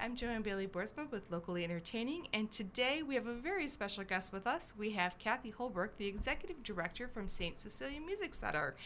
I'm Joanne Bailey Borsma with Locally Entertaining, and today we have a very special guest with us. We have Kathy Holbrook, the Executive Director from St. Cecilia Music Center.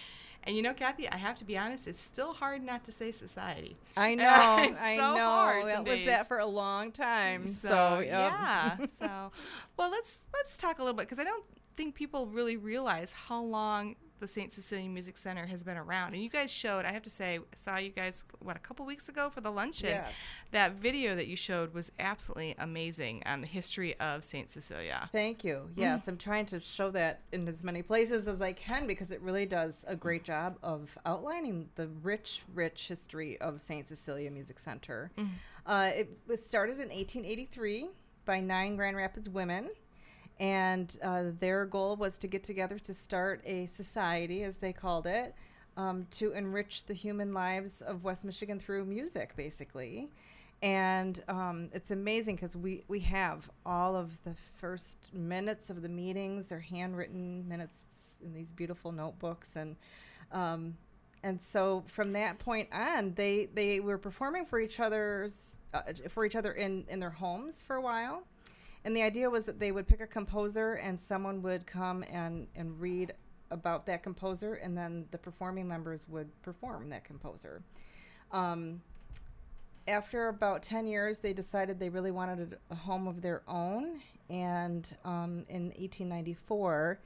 And you know, Kathy, I have to be honest, it's still hard not to say society. I know. I so know. hard some was that for a long time. So, So, yeah. so, well, let's let's talk a little bit because I don't think people really realize how long the St. Cecilia Music Center has been around. And you guys showed, I have to say, I saw you guys what a couple weeks ago for the luncheon. Yes. That video that you showed was absolutely amazing on the history of St. Cecilia. Thank you. Yes, I'm trying to show that in as many places as I can because it really does a great job of outlining the rich, rich history of St. Cecilia Music Center. Mm-hmm. Uh, it was started in 1883 by nine Grand Rapids women. And uh, their goal was to get together to start a society, as they called it, um, to enrich the human lives of West Michigan through music, basically. And um, it's amazing because we, we have all of the first minutes of the meetings. They're handwritten minutes in these beautiful notebooks. And um, and so from that point on, they, they were performing for each other's uh, for each other in, in their homes for a while. And the idea was that they would pick a composer and someone would come and, and read about that composer, and then the performing members would perform that composer. Um, after about 10 years, they decided they really wanted a, a home of their own. And um, in 1894,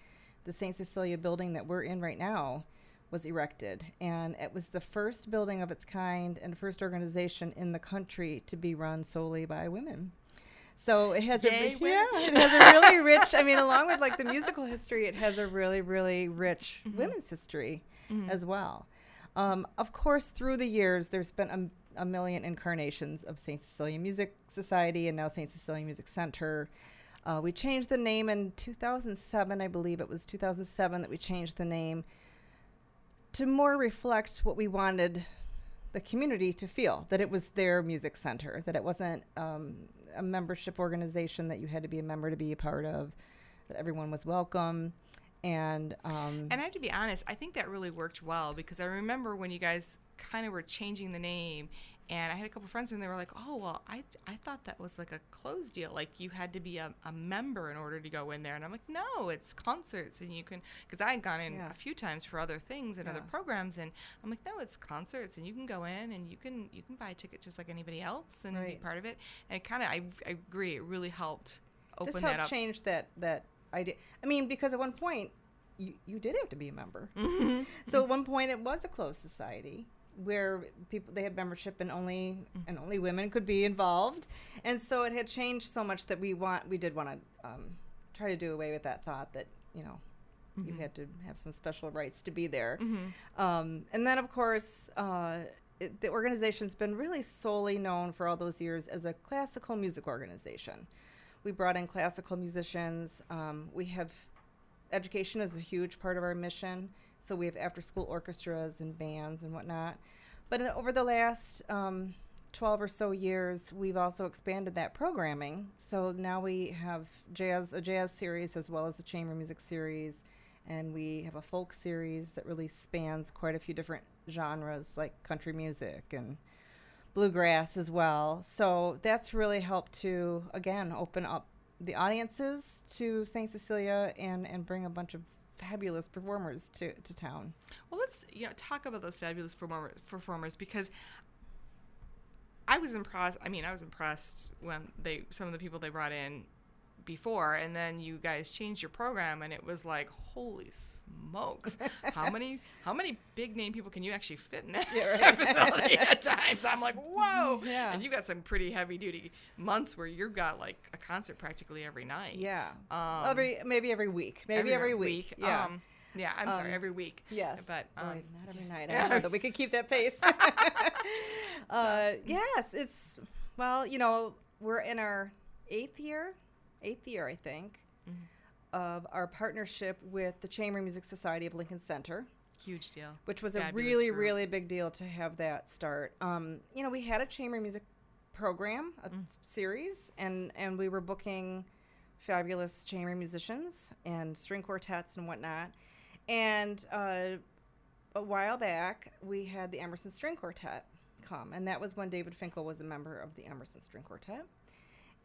the St. Cecilia building that we're in right now was erected. And it was the first building of its kind and first organization in the country to be run solely by women. So it has Yay, a yeah, it has a really rich. I mean, along with like the musical history, it has a really, really rich women's history as well. Um, of course, through the years, there's been a, a million incarnations of St. Cecilia Music Society and now St. Cecilia Music Center. Uh, we changed the name in 2007, I believe it was 2007 that we changed the name to more reflect what we wanted the community to feel that it was their music center, that it wasn't um, a membership organization that you had to be a member to be a part of, that everyone was welcome. And, um, And I have to be honest, I think that really worked well because I remember when you guys kind of were changing the name, and I had a couple friends and they were like, "Oh, well, I, I thought that was like a closed deal, like you had to be a, a member in order to go in there." And I'm like, "No, it's concerts, and you can." Because I had gone in Yeah. a few times for other things and other programs, and I'm like, "No, it's concerts, and you can go in and you can you can buy a ticket just like anybody else and be part of it." And kind of, I, I agree, it really helped open just that help up. change that that idea. I mean, because at one point you you did have to be a member. Mm-hmm. So at one point it was a closed society where people they had membership and only Mm. and only women could be involved, and so it had changed so much that we want we did want to um, try to do away with that thought that you know. You Mm-hmm. had to have some special rights to be there, um, and then of course uh, it, the organization's been really solely known for all those years as a classical music organization. We brought in classical musicians. Um, we have education is a huge part of our mission. So we have after school orchestras and bands and whatnot. But in, over the last um, 12 or so years, we've also expanded that programming. So now we have jazz, a jazz series as well as a chamber music series. And we have a folk series that really spans quite a few different genres like country music and bluegrass as well. So that's really helped to, again, open up the audiences to St. Cecilia and, and bring a bunch of fabulous performers to, to town. Well, let's you know talk about those fabulous performer, performers because I was impressed. I mean, I was impressed when they some of the people they brought in before, and then you guys changed your program, and it was like, holy smokes! how many how many big name people can you actually fit in that Yeah, right. facility at times? I'm like, whoa! Yeah. And you got some pretty heavy duty months where you've got like a concert practically every night. Yeah. Um, every maybe every week. Maybe every, week. Yeah. Um, yeah. I'm sorry, Um, every week. yes. But um, Boy, not every night. yeah. I don't know that we could keep that pace. uh, yes, it's well, you know, we're in our eighth year, eighth year, I think, Mm-hmm. of our partnership with the Chamber Music Society of Lincoln Center. huge deal. which was a really group. really big deal to have that start um, you know we had a chamber music program a Mm. series and and we were booking fabulous chamber musicians and string quartets and whatnot and uh, a while back we had the emerson string quartet come, and that was when David Finckel was a member of the Emerson String Quartet.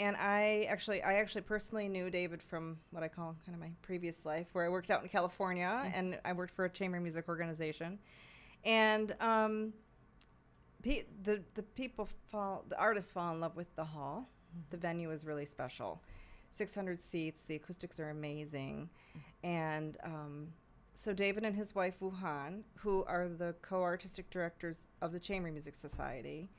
And I actually, I actually personally knew David from what I call kind of my previous life, where I worked out in California, and I worked for a chamber music organization. And um, pe- the the people fall, the artists fall in love with the hall. The venue is really special. 600 seats. The acoustics are amazing, and um, so David and his wife Wu Han, who are the co-artistic directors of the Chamber Music Society,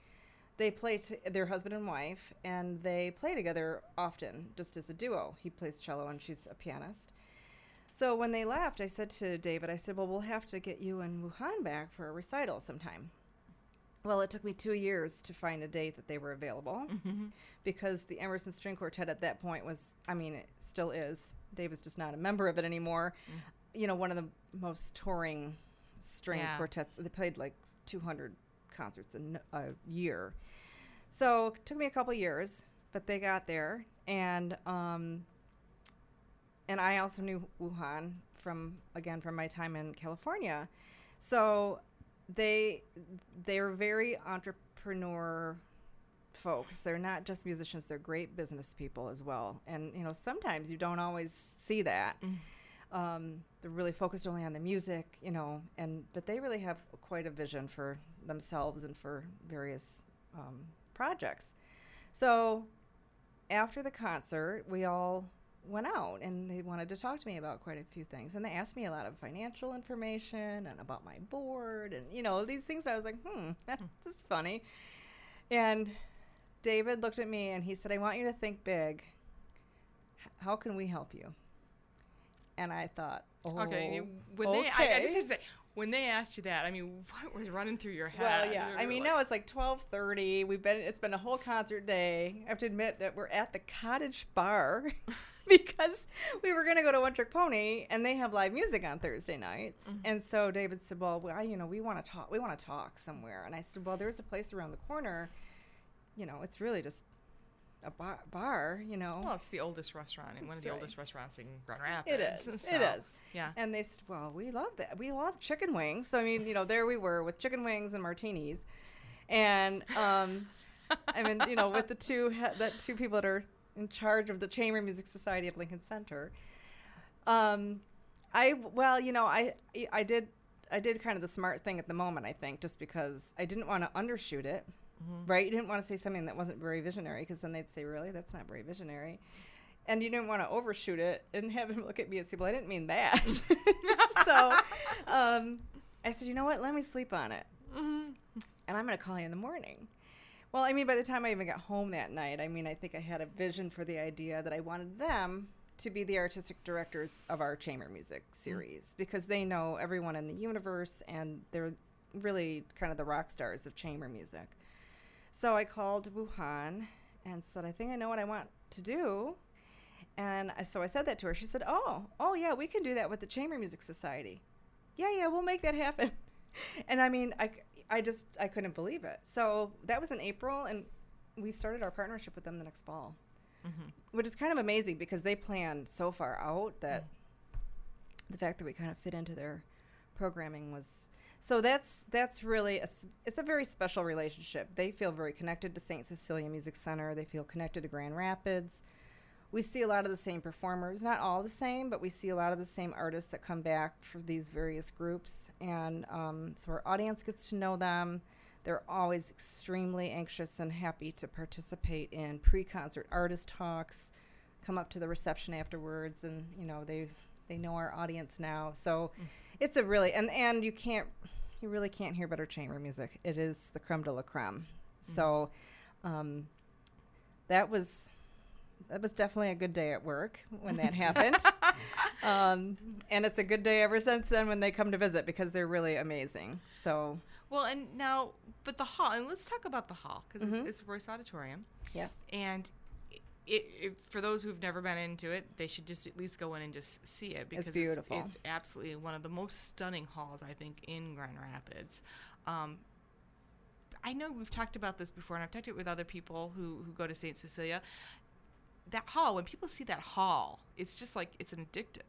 they play t- their husband and wife, and they play together often, just as a duo. He plays cello and she's a pianist. So when they left, I said to David, I said, "Well, we'll have to get you and Wu Han back for a recital sometime." Well, it took me two years to find a date that they were available mm-hmm. because the Emerson String Quartet at that point was, I mean, it still is. David's just not a member of it anymore. Mm. You know, one of the most touring string Yeah. quartets. They played like 200 concerts in a year. So it took me a couple years, but they got there. And, um, and I also knew Wu Han from, again, from my time in California. So they they're very entrepreneur folks. They're not just musicians; they're great business people as well. And you know, sometimes you don't always see that. Um, they're really focused only on the music, you know, and but they really have quite a vision for themselves and for various um, projects. So after the concert, we all went out and they wanted to talk to me about quite a few things. And they asked me a lot of financial information and about my board and, you know, these things. I was like, hmm, this is funny. And David looked at me and he said, I want you to think big. How can we help you? And I thought, oh, Okay. When they, I, I just have to say, when they asked you that, I mean, what was running through your head? Well, yeah. I mean, like- now it's like twelve thirty. We've been. It's been a whole concert day. I have to admit that we're at the Cottage Bar because we were going to go to One Trick Pony, and they have live music on Thursday nights. Mm-hmm. And so David said, "Well, I, you know, we want to talk. We want to talk somewhere." And I said, "Well, there's a place around the corner. You know, it's really just a bar. bar you know." Well, it's the oldest restaurant and one of the right. oldest restaurants in Grand Rapids. It is. so, It is. Yeah. And they said, "Well, we love that. We love chicken wings." So I mean, you know, there we were with chicken wings and martinis, and um, I mean, you know, with the two he- the two people that are in charge of the Chamber Music Society of Lincoln Center. Um, I well, you know, I I did I did kind of the smart thing at the moment. I think just because I didn't want to undershoot it. Mm-hmm. Right, you didn't want to say something that wasn't very visionary because then they'd say, "Really, that's not very visionary." and you didn't want to overshoot it and have him look at me and say, "Well, I didn't mean that." so, um, I said, "You know what? Let me sleep on it, mm-hmm. and I'm going to call you in the morning." Well, I mean, by the time I even got home that night, I mean, I think I had a vision for the idea that I wanted them to be the artistic directors of our chamber music mm-hmm. series because they know everyone in the universe and they're really kind of the rock stars of chamber music. So I called Wu Han and said, I think I know what I want to do. And I, so I said that to her. She said, Oh, oh, yeah, we can do that with the Chamber Music Society. Yeah, yeah, we'll make that happen. and I mean, I, I just, I couldn't believe it. So that was in April, and we started our partnership with them the next fall, mm-hmm. which is kind of amazing because they planned so far out that mm. the fact that we kind of fit into their programming was so that's that's really a, it's a very special relationship. They feel very connected to st cecilia music center. They feel connected to grand rapids. We see a lot of the same performers not all the same but we see a lot of the same artists that come back for these various groups. And um, so our audience gets to know them. They're always extremely anxious and happy to participate in pre-concert artist talks come up to the reception afterwards and you know they they know our audience now. So it's a really and and you can't you really can't hear better chamber music. It is the creme de la creme. So um, that was that was definitely a good day at work when that happened. Um, and it's a good day ever since then when they come to visit because they're really amazing. So Well, and now, but the hall, and let's talk about the hall because Mhm. it's, it's Royce Auditorium. yes. And it, it, for those who've never been into it, they should just at least go in and just see it because it's beautiful. It's, absolutely one of the most stunning halls I think in Grand Rapids. Um, I know we've talked about this before, and I've talked it with other people who who go to Saint Cecilia. That hall, when people see that hall, it's just like it's an addictive.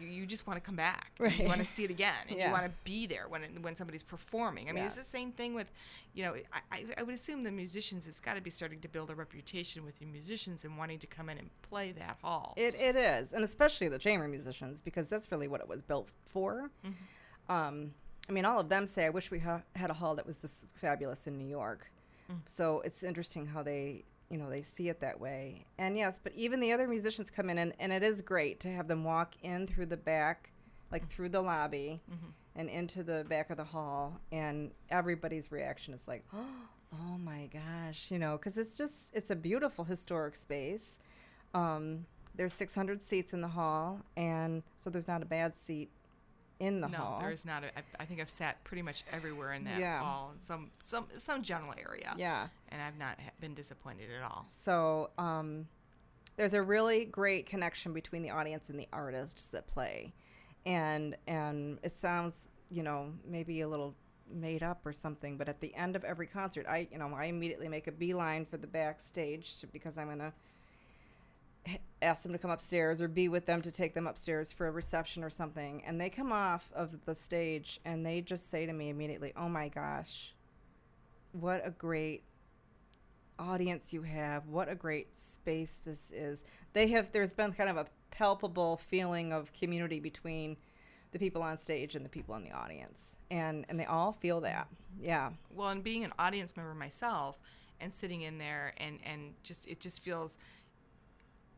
You, you just want to come back. and You want to see it again, and Yeah. you want to be there when it, when somebody's performing. I mean, it's the same thing with, you know, I, I, would assume the musicians. It's got to be starting to build a reputation with your musicians and wanting to come in and play that hall. It, it is, and especially the chamber musicians, because that's really what it was built for. Um, I mean, all of them say, "I wish we ha- had a hall that was this fabulous in New York." So it's interesting how they, you know, they see it that way. And yes, but even the other musicians come in, and, and it is great to have them walk in through the back, like through the lobby, and into the back of the hall, and everybody's reaction is like, "Oh my gosh," you know, because it's just it's a beautiful historic space. Um, there's 600 seats in the hall, and so there's not a bad seat in the no, hall. No, there's not. A, I, I think I've sat pretty much everywhere in that Yeah. hall, in some some some general area. Yeah. and I've not been disappointed at all. So um, there's a really great connection between the audience and the artists that play, and and it sounds you know maybe a little made up or something, but at the end of every concert, I you know I immediately make a beeline for the backstage to, because I'm gonna ask them to come upstairs or be with them to take them upstairs for a reception or something, and they come off of the stage and they just say to me immediately, "Oh my gosh." What a great audience you have. What a great space this is. They have there's been kind of a palpable feeling of community between the people on stage and the people in the audience. And and they all feel that. Yeah. well and being an audience member myself and sitting in there and and just it just feels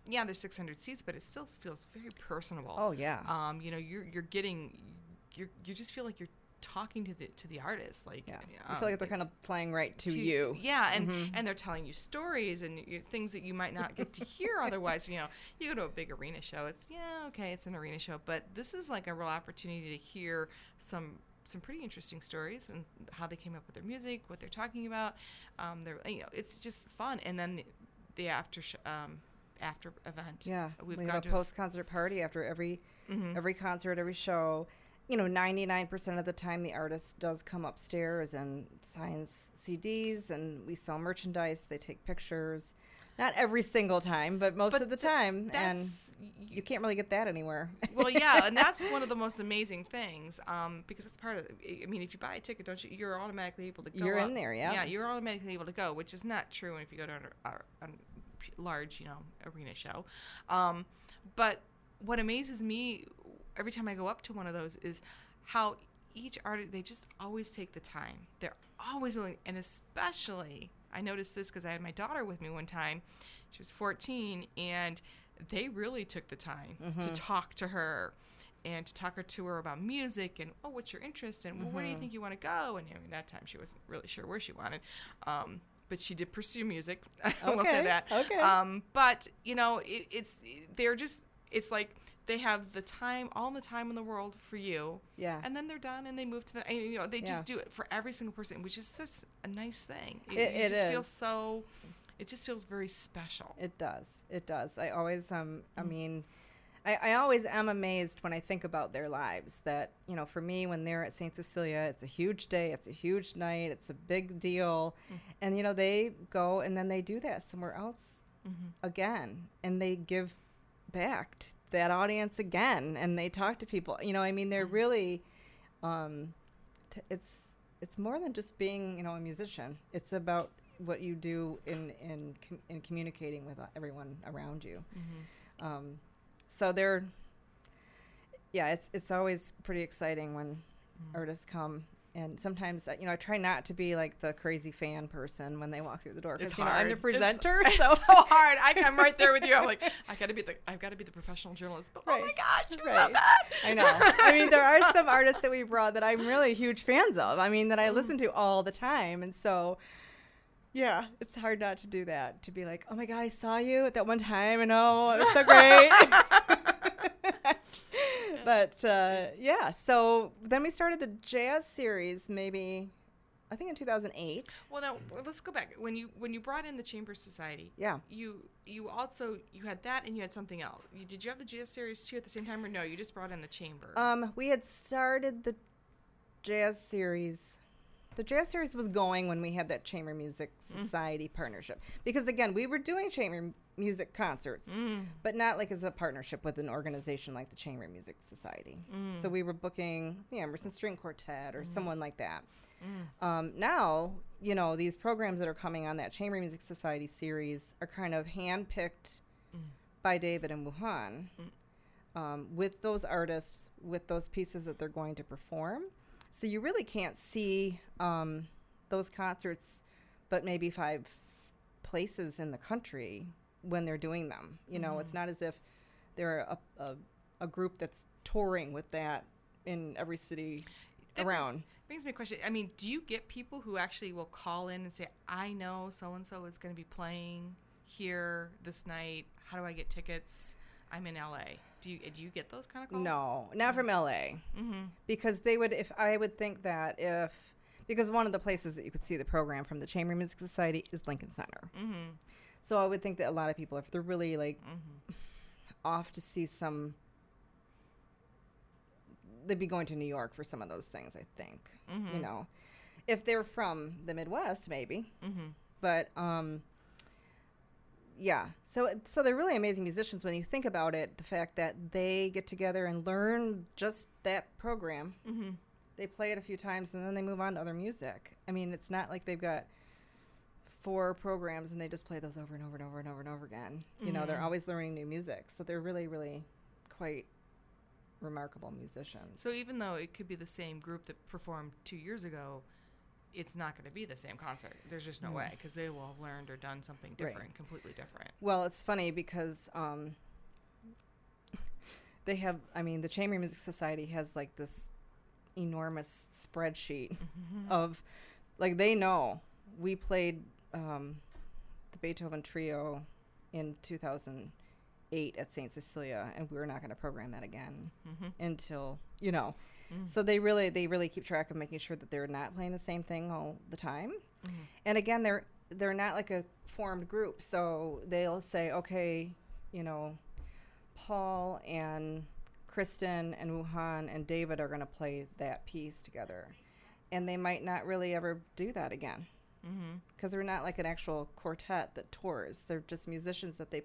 yeah there's 600 seats but it still feels very personable Oh yeah. um you know you're you're getting you're you just feel like you're talking to the to the artist like yeah. um, I feel like they're kind of playing right to, to- you. yeah and Mhm. and they're telling you stories and you, things that you might not get to hear otherwise you know you go to a big arena show it's yeah okay it's an arena show but this is like a real opportunity to hear some some pretty interesting stories and how they came up with their music what they're talking about um they're you know it's just fun and then the, the after sh- um after event Yeah. we've we have a post concert party after every Mhm. every concert, every show. You know, 99% of the time the artist does come upstairs and signs CDs and we sell merchandise, they take pictures. Not every single time, but most But of the th- time and you can't really get that anywhere. well, yeah, and that's one of the most amazing things um, because it's part of. I mean, if you buy a ticket, don't you? You're automatically able to go. You're in there, yeah. Yeah, you're automatically able to go, which is not true if you go to a, a p- large, you know, arena show. Um, but what amazes me every time I go up to one of those is how each artist they just always take the time. They're always willing, and especially I noticed this because I had my daughter with me one time. She was 14, and they really took the time to talk to her and to talk her to her about music and oh what's your interest and well, where do you think you want to go and I mean, that time she wasn't really sure where she wanted um, but she did pursue music i will say that okay. um, but you know it, it's they're just it's like they have the time all the time in the world for you Yeah. and then they're done and they move to the and, you know they Yeah. just do it for every single person which is such a nice thing it, It- it just is. feels so it just feels very special It does. It does. I always um I Mm. mean I, I always am amazed when I think about their lives that, you know, for me when they're at St. Cecilia, it's a huge day, it's a huge night, it's a big deal. Mm. And you know, they go and then they do that somewhere else Mm-hmm. again and they give back to that audience again and they talk to people. You know, I mean they're Mm-hmm. really um t- it's it's more than just being, you know, a musician. It's about what you do in in com- in communicating with uh, everyone around you. Mm-hmm. Um, so they're, yeah, it's it's always pretty exciting when Mm-hmm. artists come. And sometimes, uh, you know, I try not to be like the crazy fan person when they walk through the door It's because you know I'm the hard. It's- presenter. It's, so so hard. I, I'm right there with you. I'm like, I gotta be the, I've got to be the professional journalist. But oh my Right. god, you're so Right. good. I know. I mean, there are some artists that we brought that I'm really huge fans of. I mean, that I listen to all the time, and so. Yeah, it's hard not to do that. To be like, oh my god, I saw you at that one time, and oh, it was so great. But uh, yeah, so then we started the jazz series, maybe, I think in 2008. Well, now let's go back. When you when you brought in the Chamber Society, Yeah. you you also you had that and you had something else. You, did you have the jazz series too at the same time, or no? You just brought in the Chamber. Um, we had started the jazz series the jazz series was going when we had that chamber music mm. society partnership. Because again we were doing chamber music concerts mm. but not like as a partnership with an organization like the chamber music society. Mm. So we were booking the emerson string quartet or mm-hmm. someone like that. Um, now you know these programs that are coming on that chamber music society series are kind of handpicked by david and Wu Han um, with those artists, with those pieces that they're going to perform. So you really can't see um, those concerts, but maybe five places in the country when they're doing them. You know, it's not as if they're a, a, a group that's touring with that in every city That around. Brings me a question. I mean, do you get people who actually will call in and say, "I know so and so is going to be playing here this night. How do I get tickets? I'm in LA." Do you do you get those kind of calls? No, not from LA. Mm-hmm. Because they would, if I would think that if, because one of the places that you could see the program from the Chamber Music Society is Lincoln Center. Mm-hmm. So I would think that a lot of people, if they're really like Mm-hmm. off to see some, they'd be going to New York for some of those things. I think, Mm-hmm. you know, if they're from the Midwest, maybe. Mm-hmm. But um, yeah. So so they're really amazing musicians when you think about it. The fact that they get together and learn just that program. Mm-hmm. They play it a few times and then they move on to other music. I mean, it's not like they've got four programs and they just play those over and over and over and over and over again. You know, they're Mhm. always learning new music. So they're really, really quite remarkable musicians. So even though it could be the same group that performed two years ago, it's not going to be the same concert. There's just no Mm. way because they will have learned or done something Right. different, completely different. Well, it's funny because um, they have, I mean, the Chamber Music Society has like this enormous spreadsheet of, like, they know we played um, the Beethoven Trio in 2008 at St. Cecilia, and we're not going to program that again Mm-hmm. until, you know. Mm. So they really, they really keep track of making sure that they're not playing the same thing all the time. Mhm. And again, they're they're not like a formed group, so they'll say, okay, you know, Paul and Kristen and Wu Han and David are going to play that piece together, and they might not really ever do that again Mm-hmm. because they're not like an actual quartet that tours. They're just musicians that they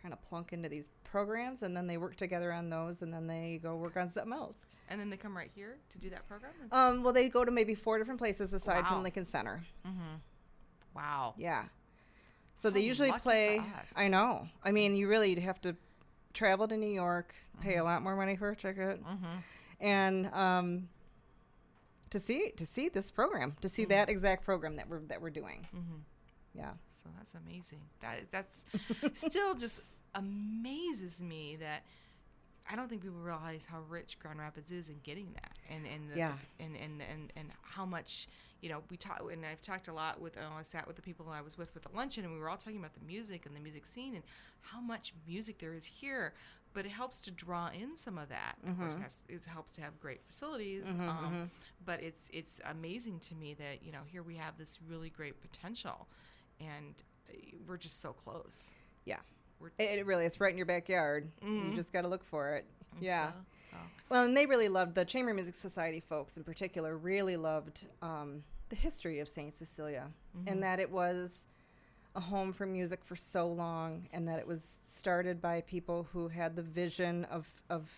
kind of plunk into these programs, and then they work together on those, and then they go work on something else. And then they come right here to do that program. Um, well, they go to maybe four different places aside Wow. from Lincoln Center. Mm-hmm. Wow. Yeah. So they usually play. I know. I mean, you really have to travel to New York, pay a lot more money for a ticket, Mm-hmm. and um, to see to see this program, to see that exact program that we're that we're doing. Mm-hmm. Yeah. So that's amazing. That that's still just amazes me that I don't think people realize how rich Grand Rapids is in getting that, and and the, Yeah. and, and and and how much you know we talk. And I've talked a lot with. Uh, I sat with the people I was with with the luncheon, and we were all talking about the music and the music scene and how much music there is here. But it helps to draw in some of that. Of course, it, has, it helps to have great facilities. um, But it's it's amazing to me that you know here we have this really great potential, and uh, we're just so close. Yeah. We're- It, really is right in your backyard. You Mhm. just got to look for it. Yeah. So, so. Well, and they really loved the Chamber Music Society folks in particular. Really loved um, the history of Saint Cecilia, and that it was a home for music for so long, and that it was started by people who had the vision of of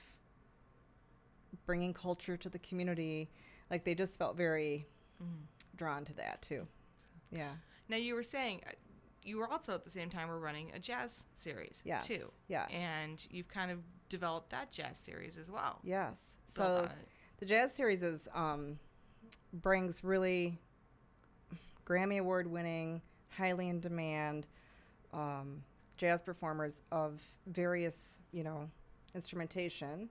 bringing culture to the community. Like they just felt very Mhm. drawn to that too. Yeah. Now you were saying uh, you were also at the same time were running a jazz series Yes. too, Yes. and you've kind of developed that jazz series as well. Yes. Built So the jazz series is um, brings really Grammy Award winning, highly in demand um, jazz performers of various, you know, instrumentation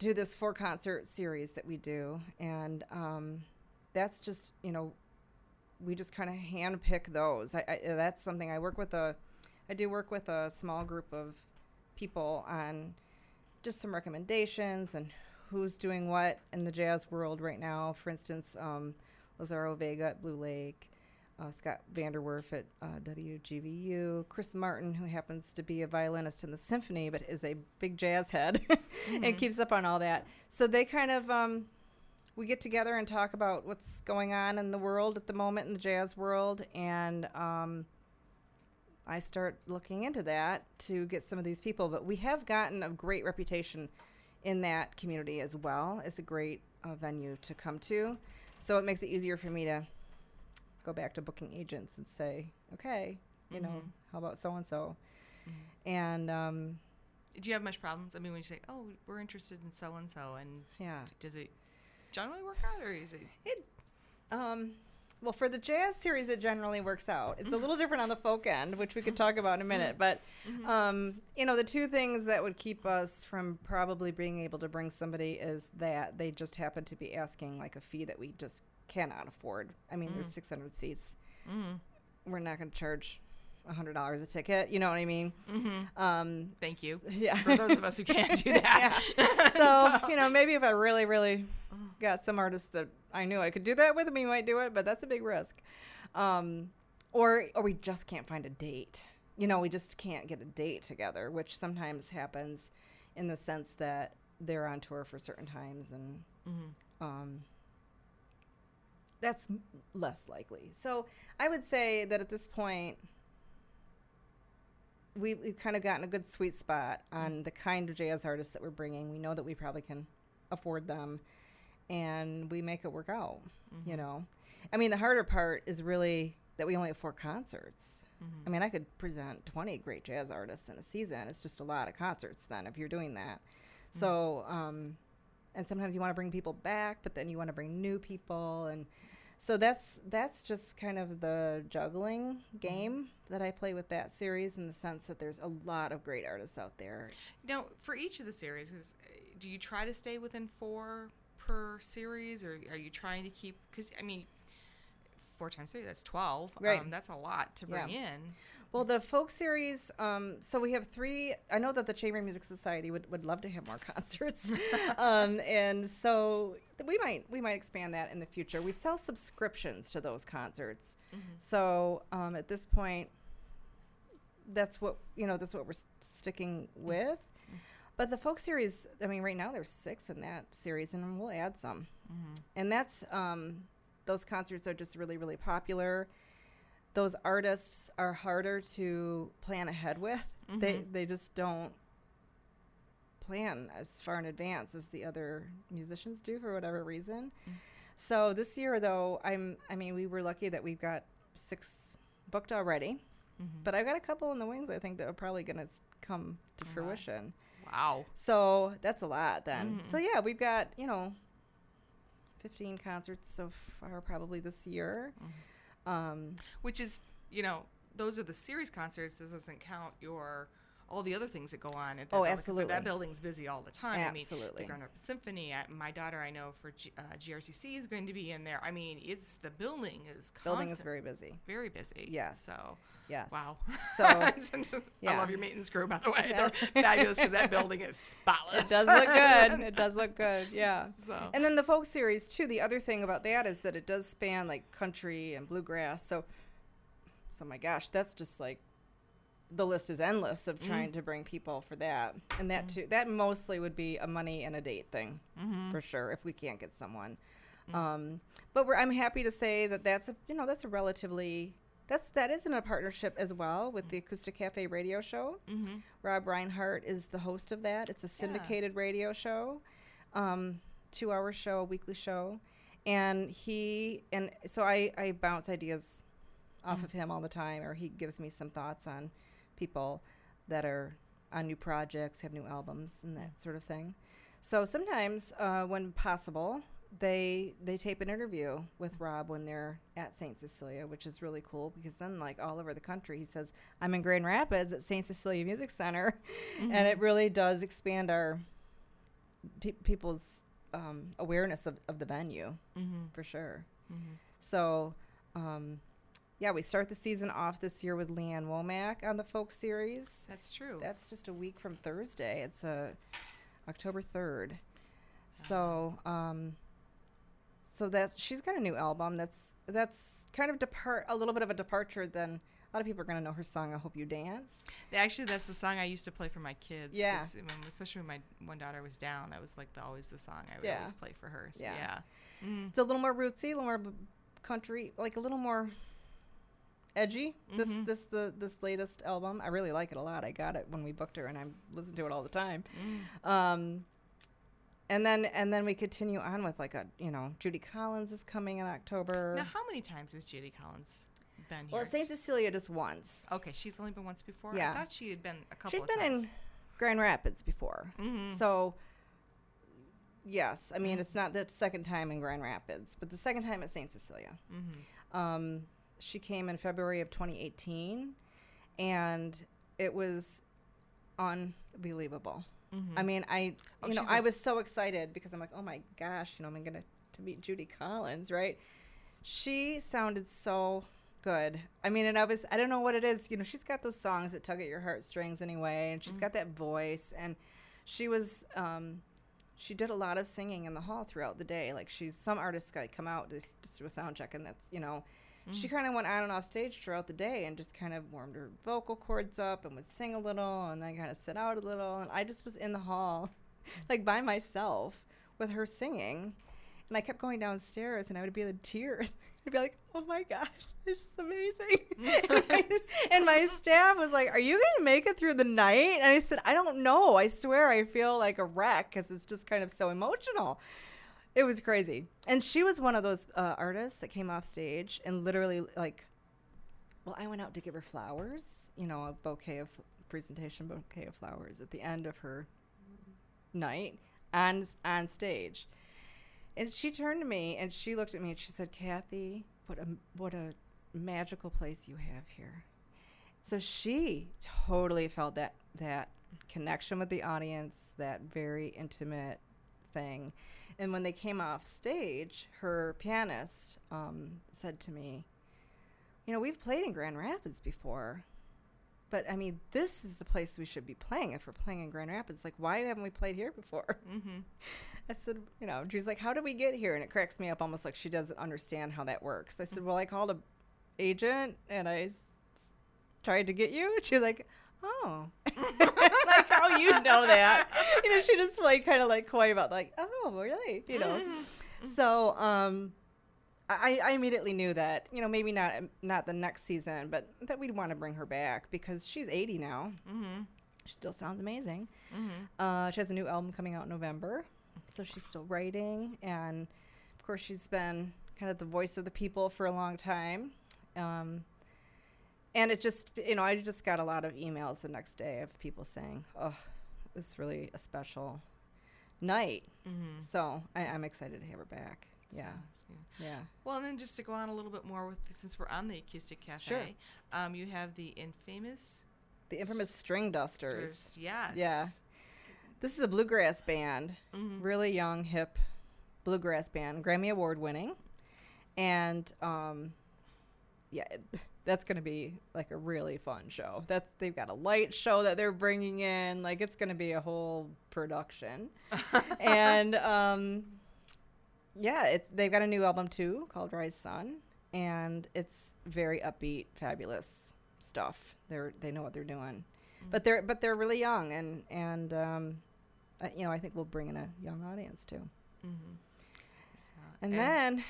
to this four concert series that we do, and um, that's just you know, we just kind of handpick those. I, I, that's something I work with a, I do work with a small group of people on just some recommendations and who's doing what in the jazz world right now. For instance, um, Lazaro Vega at Blue Lake, uh, Scott Vanderwerf at uh, WGVU, Chris Martin, who happens to be a violinist in the symphony but is a big jazz head and keeps up on all that. So they kind of, um, we get together and talk about what's going on in the world at the moment in the jazz world, and um, I start looking into that to get some of these people. But we have gotten a great reputation in that community as well. It's a great uh, venue to come to, so it makes it easier for me to go back to booking agents and say, okay, you know, Mhm. how about so and so, Mm-hmm. and um, Do you have much problems? I mean, when you say, "Oh, we're interested in so and so," and yeah. does it generally work out, or is it? It, Um, well, for the jazz series, it generally works out. It's a little different on the folk end, which we could talk about in a minute. But, um, you know, the two things that would keep us from probably being able to bring somebody is that they just happen to be asking like a fee that we just cannot afford. I mean, there's 600 seats. Mm-hmm. We're not going to charge $100 a ticket. You know what I mean? Mm-hmm. Um, Thank you. Yeah. For those of us who can't do that. so, you know, maybe if I really, really got some artists that I knew I could do that with, we might do it, but that's a big risk. Um, or, or we just can't find a date. You know, we just can't get a date together, which sometimes happens in the sense that they're on tour for certain times, and Mhm. um, that's less likely. So I would say that at this point, we, we've kind of gotten a good sweet spot on the kind of jazz artists that we're bringing. We know that we probably can afford them, and we make it work out. You mm-hmm. know, I mean, the harder part is really that we only have four concerts. Mm-hmm. I mean, I could present 20 great jazz artists in a season. It's just a lot of concerts then if you're doing that. Mm-hmm. So, um, and sometimes you want to bring people back, but then you want to bring new people, and so that's that's just kind of the juggling game that I play with that series in the sense that there's a lot of great artists out there. Now, for each of the series, uh, do you try to stay within four per series, or are you trying to keep? Because I mean, four times three, that's twelve. Right. Um, that's a lot to bring Yeah. in. Well, the folk series, um, so we have three. I know that the Chamber Music Society would, would love to have more concerts, um, and so we might we might expand that in the future. We sell subscriptions to those concerts, so um, at this point, that's what you know. That's what we're sticking with. But the folk series, I mean, right now there's six in that series, and we'll add some. And that's um, those concerts are just really really popular those artists are harder to plan ahead with. They mm-hmm. they just don't plan as far in advance as the other musicians do for whatever reason. Mm. So this year though, I'm I mean we were lucky that we've got six booked already. Mm-hmm. But I've got a couple in the wings I think that are probably going to come to wow. fruition. Wow. So that's a lot then. Mm-hmm. So yeah, we've got, you know, 15 concerts so far probably this year. Um, Which is, you know, those are the series concerts. This doesn't count your all the other things that go on at that Oh, building, absolutely. That building's busy all the time. Absolutely. I mean, the Grand Rapids Symphony. I, my daughter, I know for G, uh, GRCC is going to be in there. I mean, it's the building is building is very busy. very busy. Yes. So Yes. wow. So, I love your maintenance crew, by the way. Yeah. They're fabulous because that building is spotless. It does look good. It does look good. Yeah. So And then the folk series too. The other thing about that is that it does span like country and bluegrass. So, so my gosh, that's just like the list is endless of trying to bring people for that. And that too, that mostly would be a money and a date thing for sure if we can't get someone. Um, but we're, I'm happy to say that that's a you know that's a relatively that's that is in a partnership as well with the Acoustic Cafe radio show. Mhm. Rob Reinhart is the host of that. It's a syndicated radio show, um, two hour show, a weekly show. And he, and so I, I bounce ideas off of him all the time, or he gives me some thoughts on people that are on new projects, have new albums, and that sort of thing. So sometimes, uh, when possible, they they tape an interview with Rob when they're at St. Cecilia, which is really cool because then like all over the country he says, I'm in Grand Rapids at St. Cecilia Music Center. And it really does expand our pe- people's um, awareness of, of the venue Mhm. for sure. Mhm. So, um, yeah, we start the season off this year with Lee Ann Womack on the folk series. that's true. That's just a week from Thursday. It's uh, October third. So, um, so that she's got a new album. That's that's kind of depart a little bit of a departure than A lot of people are gonna know her song "I Hope You Dance." Actually, that's the song I used to play for my kids. Yeah. when- especially when my one daughter was down, that was like the, always the song I would Yeah. always play for her. So, Yeah. yeah. Mhm. It's a little more rootsy, a little more country, like a little more edgy. This Mhm. this the this latest album, I really like it a lot. I got it when we booked her, and I listen to it all the time. Mm. Um, and then and then we continue on with like a you know Judy Collins is coming in October. Now, how many times has Judy Collins been here? well, Saint Cecilia just once. okay, she's only been once before. Yeah. I thought she had been a couple She'd of been times. in Grand Rapids before, Mhm. so yes, I mean it's not the second time in Grand Rapids, but the second time at Saint Cecilia. Mhm. Um, she came in February of 2018, and it was unbelievable. Mhm. I mean, I Oh, you know she's I was so excited because I'm like, oh my gosh, you know, I'm gonna to meet Judy Collins, right? She sounded so good. I mean, and I was I don't know what it is. You know, she's got those songs that tug at your heartstrings anyway, and she's Mm-hmm. got that voice, and she was um, she did a lot of singing in the hall throughout the day. Like she's some artists got come out just, just do a sound check, and that's you know. She Mm. kind of went on and off stage throughout the day and just kind of warmed her vocal cords up and would sing a little and then kind of sit out a little. And I just was in the hall, like by myself with her singing. And I kept going downstairs and I would be in tears. I'd be like, oh my gosh, it's just amazing. and, my, and my staff was like, are you going to make it through the night? And I said, I don't know. I swear I feel like a wreck because it's just kind of so emotional. It was crazy. And she was one of those uh, artists that came off stage and literally, like, well, I went out to give her flowers, you know, a bouquet of presentation bouquet of flowers at the end of her night on on stage. And she turned to me and she looked at me and she said, "Kathy, what a what a magical place you have here." So she totally felt that that connection with the audience, that very intimate thing. And when they came off stage, her pianist um, said to me, "You know, we've played in Grand Rapids before, but I mean, this is the place we should be playing if we're playing in Grand Rapids. Like, why haven't we played here before?" Mhm. I said, you know, she's like, how did we get here? And it cracks me up almost like she doesn't understand how that works. I said, well, I called a agent and I tried to get you. She was like, oh, like how you know that? You know, she just like kind of like coy about like, oh, really? You know. So, um, I, I immediately knew that you know maybe not not the next season, but that we'd want to bring her back because she's 80 now. Mhm. She still sounds amazing. Mhm. Uh, she has a new album coming out in November, so she's still writing, and of course she's been kind of the voice of the people for a long time. Um, and it just, you know, I just got a lot of emails the next day of people saying, "Oh, it was really a special night." Mhm. So I, I'm excited to have her back. Yeah, So, yeah. yeah. Well, and then just to go on a little bit more with since we're on the acoustic cafe, um, you have the infamous The infamous Stringdusters. Sters. Yes. Yeah. This is a bluegrass band, Mhm. really young, hip bluegrass band, Grammy Award winning, and um, yeah, it- that's going to be like a really fun show. That's they've got a light show that they're bringing in, like it's going to be a whole production, and um, yeah, it's they've got a new album too called Rise Sun, and it's very upbeat, fabulous stuff. They're they know what they're doing, but they're but they're really young, and and um, I, you know I think we'll bring in a young audience too. Mhm. So, And, then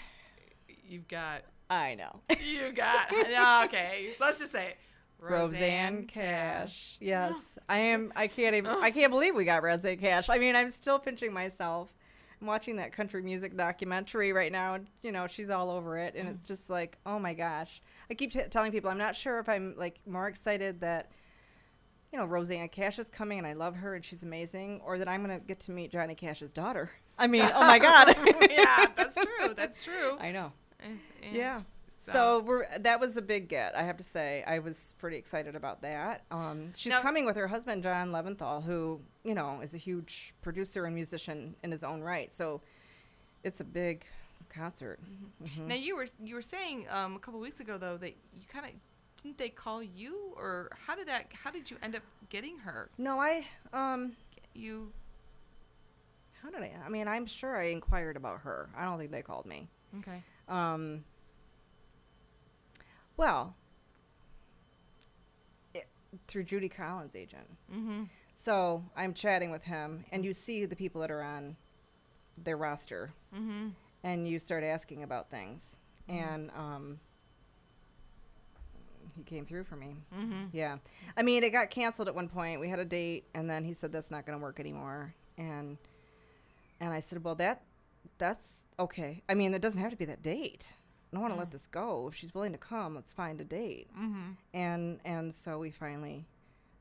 you've got I know you got no, okay. So let's just say it. Rosanne Cash. Yes, I am. I can't even. I can't believe we got Rosanne Cash. I mean, I'm still pinching myself. I'm watching that country music documentary right now. and, You know, she's all over it, and it's just like, oh my gosh. I keep t- telling people I'm not sure if I'm like more excited that. You know, Rosanne Cash is coming, and I love her, and she's amazing, or that I'm gonna get to meet Johnny Cash's daughter. I mean, oh my God! yeah, that's true. That's true. I know. It's- Yeah. So, So we're that was a big get. I have to say, I was pretty excited about that. Um, she's Now- coming with her husband John Leventhal, who you know is a huge producer and musician in his own right. So it's a big concert. Mhm. now you were you were saying um, a couple weeks ago though that you kind of didn't they call you or how did that how did you end up getting her? No, I um, You how did I? I mean, I'm sure I inquired about her. I don't think they called me. okay? Um, well, through Judy Collins' agent. Mm-hmm. So I'm chatting with him, and you see the people that are on their roster, Mm-hmm. and you start asking about things, Mhm. and um, he came through for me. Mm-hmm. Yeah, I mean, it got canceled at one point. We had a date, and then he said that's not going to work anymore, and and I said, well, that that's okay. I mean, it doesn't have to be that date. I don't want to let Mm. this go. If she's willing to come, let's find a date. Mm-hmm. And and so we finally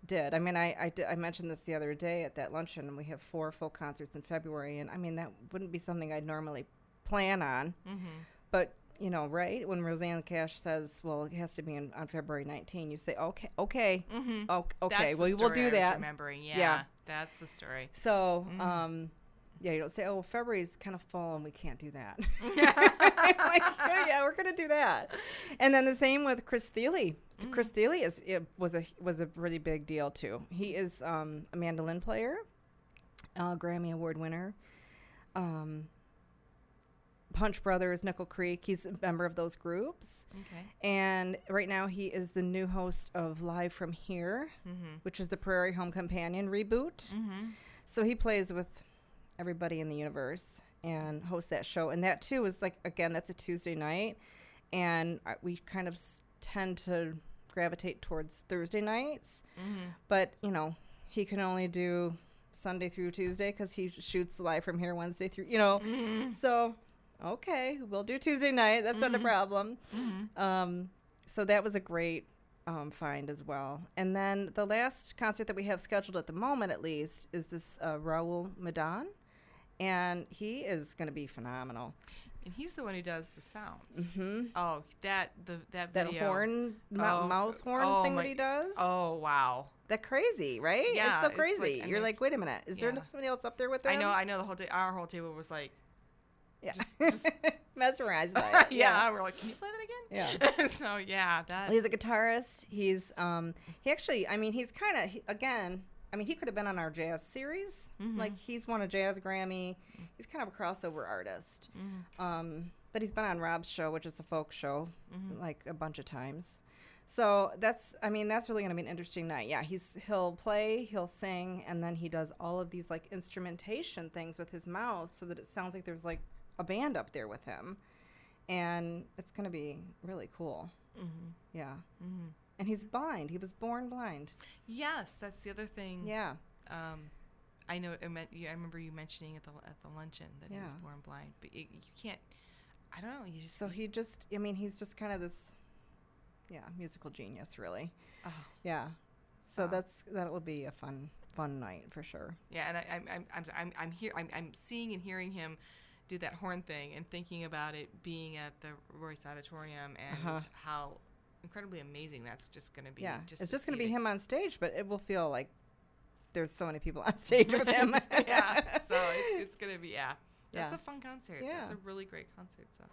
did. I mean, I I, did, I mentioned this the other day at that luncheon. And we have four full concerts in February, and I mean that wouldn't be something I'd normally plan on, Mm-hmm. but you know, right when Rosanne Cash says, "Well, it has to be in, on February 19," you say, "Okay, okay, Mm-hmm. okay, the well, we'll do that." Remembering, yeah, Yeah. that's the story. So, Mhm. um, yeah, you don't say, "Oh, February's kind of full and we can't do that." like, yeah, yeah, we're gonna do that. And then the same with Chris Thile. Mm. Chris Thile is it was a was a really big deal too. He is um, a mandolin player, uh, Grammy Award winner. Um, Punch Brothers, Nickel Creek. He's a member of those groups, Okay. and right now he is the new host of Live from Here, Mm-hmm. which is the Prairie Home Companion reboot. Mm-hmm. So he plays with everybody in the universe and host that show. And that too is like again, that's a Tuesday night, and we kind of tend to gravitate towards Thursday nights. Mm-hmm. But you know, he can only do Sunday through Tuesday because he shoots live from here Wednesday through. You know, Mm-hmm. so okay, we'll do Tuesday night. That's not a Mhm. problem. Mm-hmm. Um, so that was a great um, find as well. And then the last concert that we have scheduled at the moment, at least, is this uh, Raul Midón. And he is going to be phenomenal. And he's the one who does the sounds. hmm Oh, that the that That video. horn, mou- Oh, mouth horn oh thing my- that he does. Oh wow. That crazy, right? Yeah, it's so it's like- crazy. You're mean, like, wait a minute, is there somebody else up there with him? I know. I know. The whole day, our whole table was like, yeah, just- just- mesmerized by it. yeah. We're like, can you play that again? Yeah. so yeah, that. He's a guitarist. He's um he actually I mean he's kind of again I mean he could have been on our jazz series. Mhm. Like he's won a jazz Grammy. He's kind of a crossover artist. Mhm. Um but he's been on Rob's show, which is a folk show, Mhm. like a bunch of times. So that's I mean that's really going to be an interesting night. Yeah, he's he'll play, he'll sing and then he does all of these like instrumentation things with his mouth so that it sounds like there's like a band up there with him. And it's going to be really cool. Mhm. Yeah. And he's blind. He was born blind. Yes, that's the other thing. Yeah. Um, I know. I, meant, I remember you mentioning at the at the luncheon that he was born blind, but it, you can't. I don't know. You just So he just, I mean, he's just kind of this, yeah, musical genius, really. Oh, Yeah. So Ah. that's, that will be a fun, fun night for sure. yeah, and I, I'm I'm I'm I'm I'm here. I'm, I'm seeing and hearing him do that horn thing and thinking about it being at the Royce Auditorium and Uh-huh. how incredibly amazing that's just going to be. yeah. just it's just going to be him on stage, but it will feel like there's so many people on stage with him. yeah. So it's, it's gonna be yeah. That's Yeah. a fun concert. Yeah. That's a really great concert. So,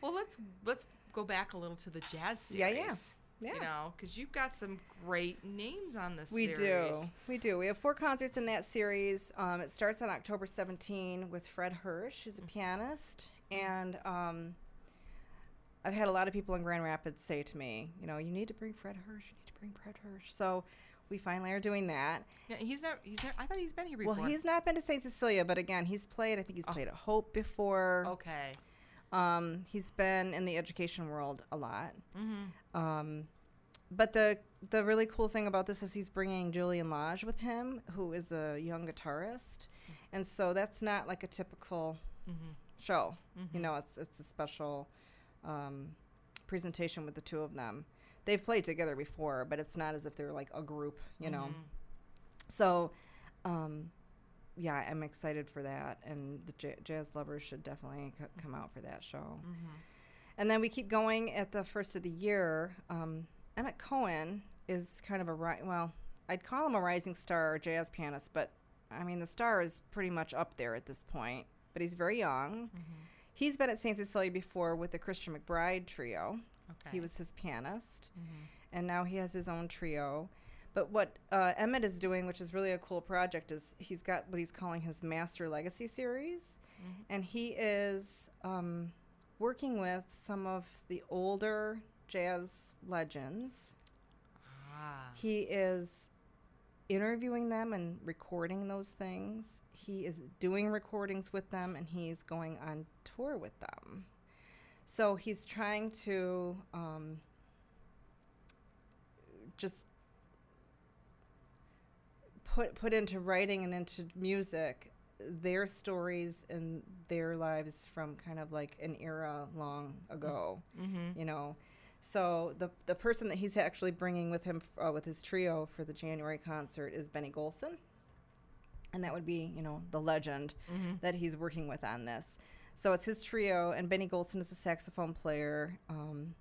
well, let's let's go back a little to the jazz series. Yeah, yeah. Yeah. You know, because you've got some great names on this. We do. We do. We have four concerts in that series. Um, it starts on October 17 with Fred Hersch, who's a pianist. And um, I've had a lot of people in Grand Rapids say to me, you know, you need to bring Fred Hersch. You need to bring Fred Hersch. So we finally are doing that. Yeah, he's not. He's not. I thought he's been here before. Well, he's not been to St. Cecilia, but again, he's played. I think he's Oh. played at Hope before. okay. Um, he's been in the education world a lot. Mm-hmm. Um, but the the really cool thing about this is he's bringing Julian Lage with him, who is a young guitarist, and so that's not like a typical Mm-hmm. show. Mm-hmm. You know, it's it's a special um, presentation with the two of them. They've played together before, but it's not as if they're like a group. You know, Mm-hmm. so. Um, yeah, I'm excited for that, and the j- jazz lovers should definitely c- come out for that show. Mm-hmm. And then we keep going at the first of the year. Um, Emmett Cohen is kind of a ri- well, I'd call him a rising star jazz pianist, but I mean the star is pretty much up there at this point. But he's very young. Mm-hmm. He's been at St. Cecilia before with the Christian McBride trio. Okay. He was his pianist, Mm-hmm. and now he has his own trio. But what uh, Emmett is doing, which is really a cool project, is he's got what he's calling his Master Legacy series Mm-hmm. and he is um, working with some of the older jazz legends. Ah. he is interviewing them and recording those things. He is doing recordings with them and he's going on tour with them. So he's trying to um, just put put into writing and into music their stories and their lives from kind of like an era long ago, Mm-hmm. you know. So the the person that he's actually bringing with him uh, with his trio for the January concert is Benny Golson, and that would be you know the legend Mm-hmm. that he's working with on this. So it's his trio, and Benny Golson is a saxophone player um,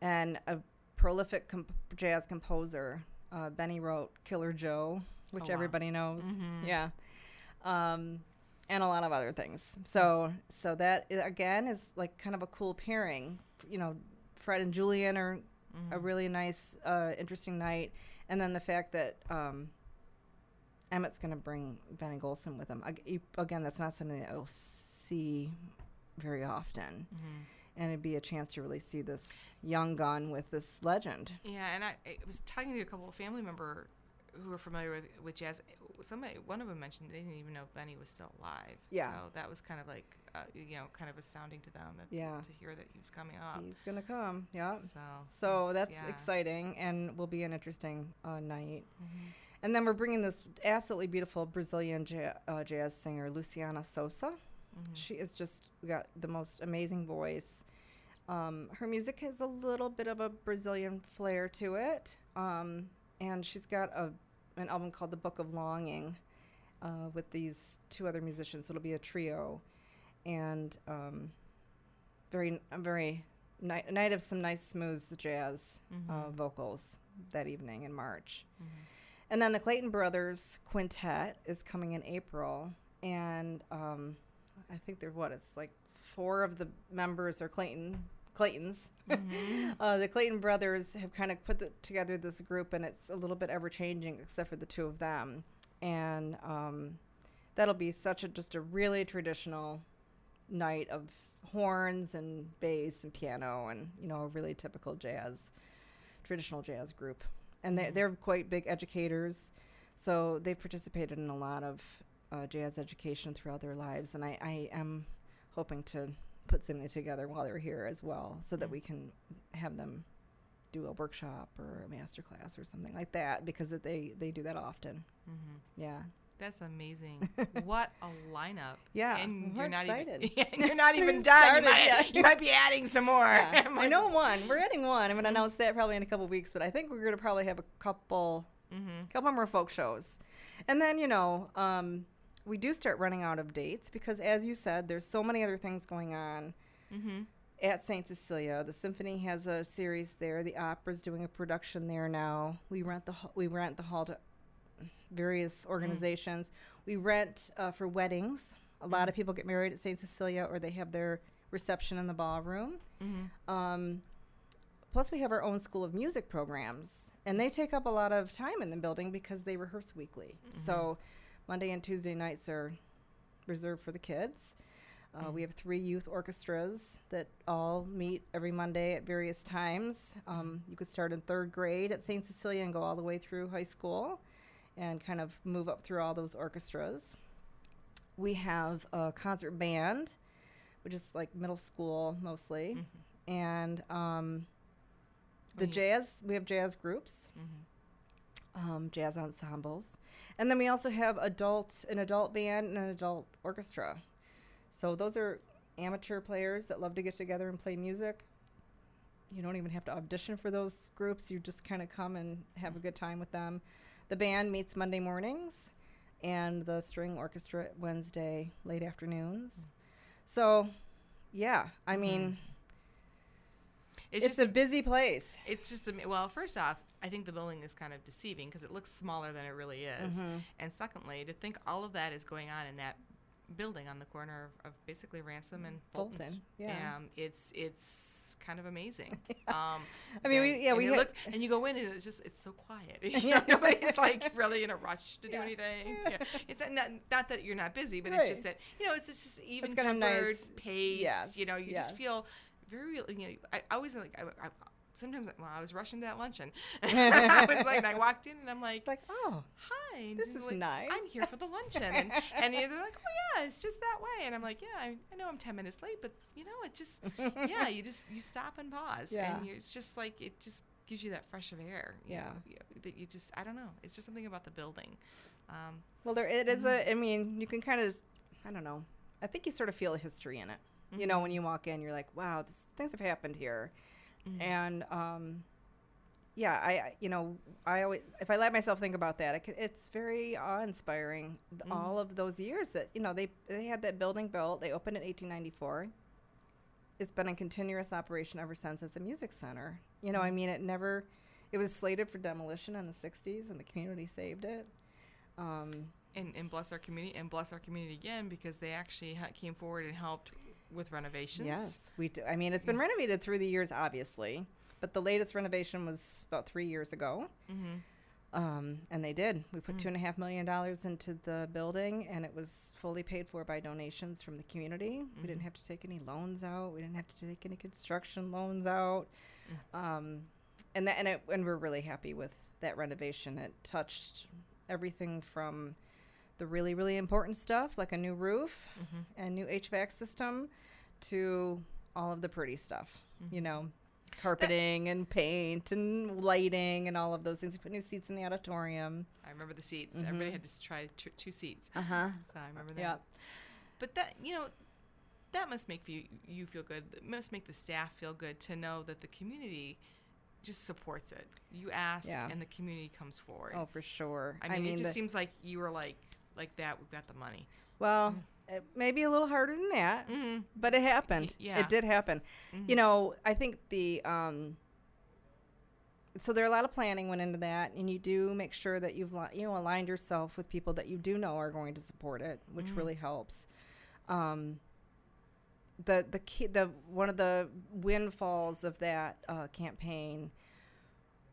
and a prolific comp- jazz composer. Uh, Benny wrote Killer Joe, which Oh, wow. everybody knows. Mhm. Yeah. Um, and a lot of other things. So, so that again is like kind of a cool pairing. You know, Fred and Julian are a Mhm. really nice, uh, interesting night, and then the fact that um, Emmett's going to bring Benny Golson with him. Again, that's not something that you'll see very often, Mhm. and it'd be a chance to really see this young gun with this legend. Yeah, and I, I was talking to a couple of family member who are familiar with with jazz. Somebody, one of them mentioned they didn't even know Benny was still alive. Yeah. so that was kind of like, uh, you know, kind of astounding to them. That, Yeah. to hear that he was coming up. He's going to come. Yeah. So, So that's yeah. exciting and will be an interesting uh, night. Mhm. And then we're bringing this absolutely beautiful Brazilian ja- uh, jazz singer, Luciana Souza. Mhm. She is just got the most amazing voice. Um, her music has a little bit of a Brazilian flair to it, um, and she's got a an album called The Book of Longing uh, with these two other musicians. So it'll be a trio, and um, very a very night, night of some nice smooth jazz uh, Mhm. vocals that evening in March. Mhm. And then the Clayton Brothers Quintet is coming in April, and um, I think they're what it's like four of the members are Clayton Claytons. Mhm. uh, the Clayton brothers have kind of put the, together this group, and it's a little bit ever changing, except for the two of them. And um, that'll be such a just a really traditional night of horns and bass and piano, and you know a really typical jazz, traditional jazz group. And they're, Mhm. they're quite big educators, so they've participated in a lot of uh, jazz education throughout their lives. And I, I am hoping to put something together while they're here as well, so that Mm. we can have them do a workshop or a master class or something like that because it- they they do that often. Mhm. Yeah. That's amazing. what a lineup. Yeah, and we're you're not excited. even yeah, you're not even done. started, you, might, yeah. you might be adding some more. Yeah. I know one. We're adding one. I'm gonna announce that probably in a couple weeks, but I think we're gonna probably have a couple Mhm. couple more folk shows. And then, you know, um, we do start running out of dates because as you said, there's so many other things going on. Mhm. at St. Cecilia. The symphony has a series there. The opera's doing a production there now. We rent the we rent the hall to various organizations. We rent uh, for weddings. A lot of people get married at St. Cecilia, or they have their reception in the ballroom. Mhm. Um, plus, we have our own school of music programs, and they take up a lot of time in the building because they rehearse weekly. So, Monday and Tuesday nights are reserved for the kids. Uh, We have three youth orchestras that all meet every Monday at various times. Um, you could start in third grade at St. Cecilia and go all the way through high school and kind of move up through all those orchestras. We have a concert band, which is like middle school mostly. Mhm. And um, the jazz, we have jazz groups Mhm. um, jazz ensembles, and then we also have adult an adult band and an adult orchestra. So those are amateur players that love to get together and play music. You don't even have to audition for those groups. You just kind of come and have a good time with them. The band meets Monday mornings, and the string orchestra Wednesday late afternoons. So, yeah, I mean, It's, it's, just a busy place. It's just a, well. First off, I think the building is kind of deceiving because it looks smaller than it really is. Mm-hmm. And secondly, to think all of that is going on in that building on the corner of, of basically Ransom and Fulton. Fulton, yeah. Um, it's it's kind of amazing. Um, I mean, we- yeah, we had- look and you go in and it's just it's so quiet. You know, nobody's like really in a rush to do Yeah. anything. Yeah. It's not not that you're not busy, but it's just that you know it's just even got a tempered nice- pace. yes, You know, you yes. just feel very. You know, I, I always like I, I, sometimes well, I was rushing to that luncheon. I was like, and I walked in and I'm like, like, oh, hi, this is like, nice. I'm here for the luncheon, and and he's like, oh yeah, it's just that way, and I'm like, yeah, I, I know I'm ten minutes late, but you know, it just yeah, you just you stop and pause, Yeah. and it's just like it just gives you that fresh of air, you Yeah. know, that you just I don't know, it's just something about the building. Um, Well, there it is a. I mean, you can kind of, I don't know. I think you sort of feel a history in it. You know, when you walk in, you're like, wow, this, things have happened here, and um, yeah, I, you know, I always, if I let myself think about that, it, it's very awe-inspiring. th- All of those years that you know they they had that building built. They opened in 1894. It's been in continuous operation ever since as a music center. You know, I mean, it never. It was slated for demolition in the 60s, and the community saved it. Um, and, and bless our community and bless our community again because they actually ha- came forward and helped with renovations. Yes, we do. I mean, it's been renovated through the years, obviously, but the latest renovation was about three years ago. Mm-hmm. Um, and they did. We put two and a half million dollars into the building, and it was fully paid for by donations from the community. We didn't have to take any loans out. We didn't have to take any construction loans out. Um, and that, and, it, and we're really happy with that renovation. It touched everything from the really, really important stuff, like a new roof mm-hmm. and new HVAC system, to all of the pretty stuff. You mm-hmm. know, carpeting and paint and lighting and all of those things. We put new seats in the auditorium. I remember the seats. Mm-hmm. Everybody had to try t- two seats. Uh huh. So I remember that. Yeah. But that you know, that must make you you feel good. It must make the staff feel good to know that the community just supports it. You ask, Yeah. and the community comes forward. Oh, for sure. I mean, it just seems like you were like like that. We've got the money. well, it maybe a little harder than that, Mm-hmm. but it happened. yeah. It did happen. You know, I think the um, so there are a lot of planning went into that, and you do make sure that you've li- you know aligned yourself with people that you do know are going to support it, which really helps. Um, the the key the one of the windfalls of that uh, campaign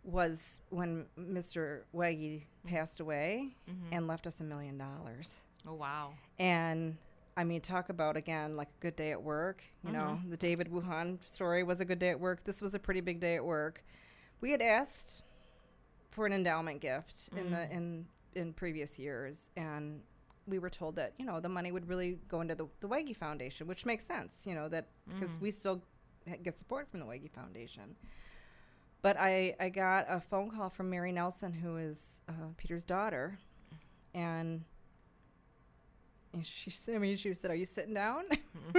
was when Mr. Waggy passed away mm-hmm. and left us a million dollars. Oh wow. And I mean, talk about again like a good day at work. You know, mm-hmm. the David Wu Han story was a good day at work. This was a pretty big day at work. We had asked for an endowment gift in the mm-hmm. in in previous years, and we were told that you know the money would really go into the the Wege Foundation, which makes sense. You know that because mm. we still get support from the Wege Foundation. But I, I got a phone call from Mary Nelson, who is uh, Peter's daughter, and and she said, I mean, she said, "Are you sitting down?"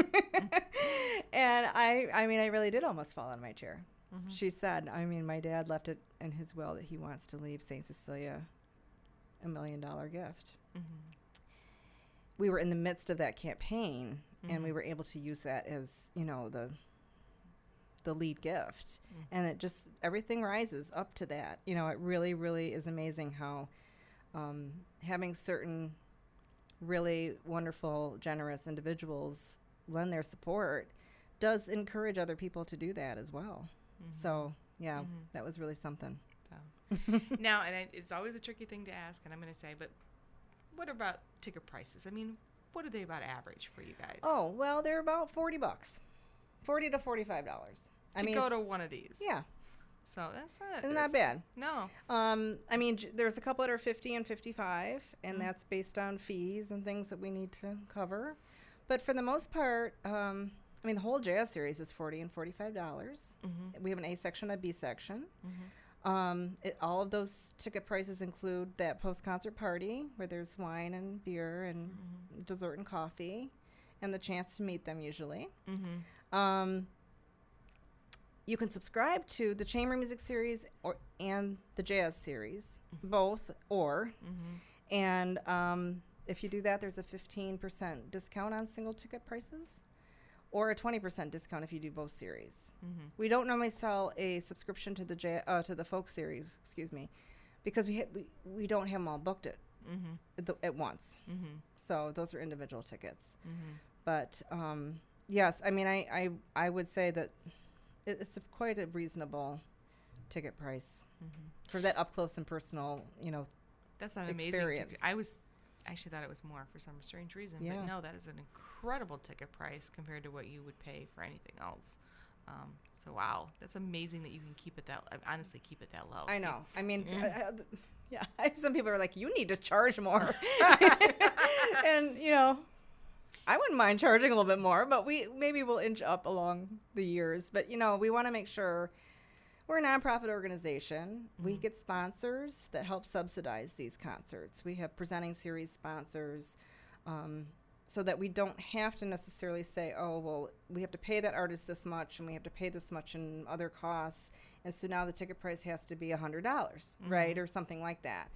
and I, I mean, I really did almost fall out of my chair. Mm-hmm. She said, "I mean, my dad left it in his will that he wants to leave Saint Cecilia a million dollar gift." Mm-hmm. We were in the midst of that campaign, and we mm-hmm. were able to use that as you know the the lead gift, mm-hmm. and it just everything rises up to that. You know, it really, really is amazing how um, having certain really wonderful, generous individuals lend their support does encourage other people to do that as well. Mm-hmm. So, yeah, mm-hmm. that was really something. So. now, and I, it's always a tricky thing to ask, and I'm going to say, but what about ticket prices? I mean, what are they about average for you guys? Oh, well, they're about 40 bucks. 40 to $45. I to mean, go to one of these. yeah, So that's not, it's not bad. No. Um, I mean, j- there's a couple that are 50 and 55, and Mm-hmm. that's based on fees and things that we need to cover. But for the most part, um, I mean, the whole jazz series is 40 and 45 dollars. Mm-hmm. We have an A section, a B section. Um, it, all of those ticket prices include that post concert party where there's wine and beer and Mm-hmm. dessert and coffee, and the chance to meet them usually. Mm-hmm. Um, you can subscribe to the chamber music series or and the jazz series, both or. Mm-hmm. And um, if you do that, there's a 15% discount on single ticket prices, or a 20% discount if you do both series. Mm-hmm. We don't normally sell a subscription to the ja- uh, to the folk series, excuse me, because we, ha- we we don't have them all booked at Mm-hmm. at, the, at once. Mm-hmm. So those are individual tickets. Mm-hmm. But um, yes, I mean, I, I, I would say that it's a quite a reasonable ticket price Mm-hmm. for that up close and personal. You know, That's not amazing. Experience. ticket- I was actually thought it was more for some strange reason, Yeah. but no, that is an incredible ticket price compared to what you would pay for anything else. Um, so wow, that's amazing that you can keep it that honestly keep it that low. I know. I mean, Mm. I- I- yeah. Some people are like, you need to charge more, and you know, I wouldn't mind charging a little bit more, but we maybe we'll inch up along the years. But you know, we want to make sure we're a nonprofit organization. We get sponsors that help subsidize these concerts. We have presenting series sponsors. Um, so that we don't have to necessarily say, oh, well, we have to pay that artist this much and we have to pay this much in other costs. And so now the ticket price has to be $100, dollars right? Or something like that.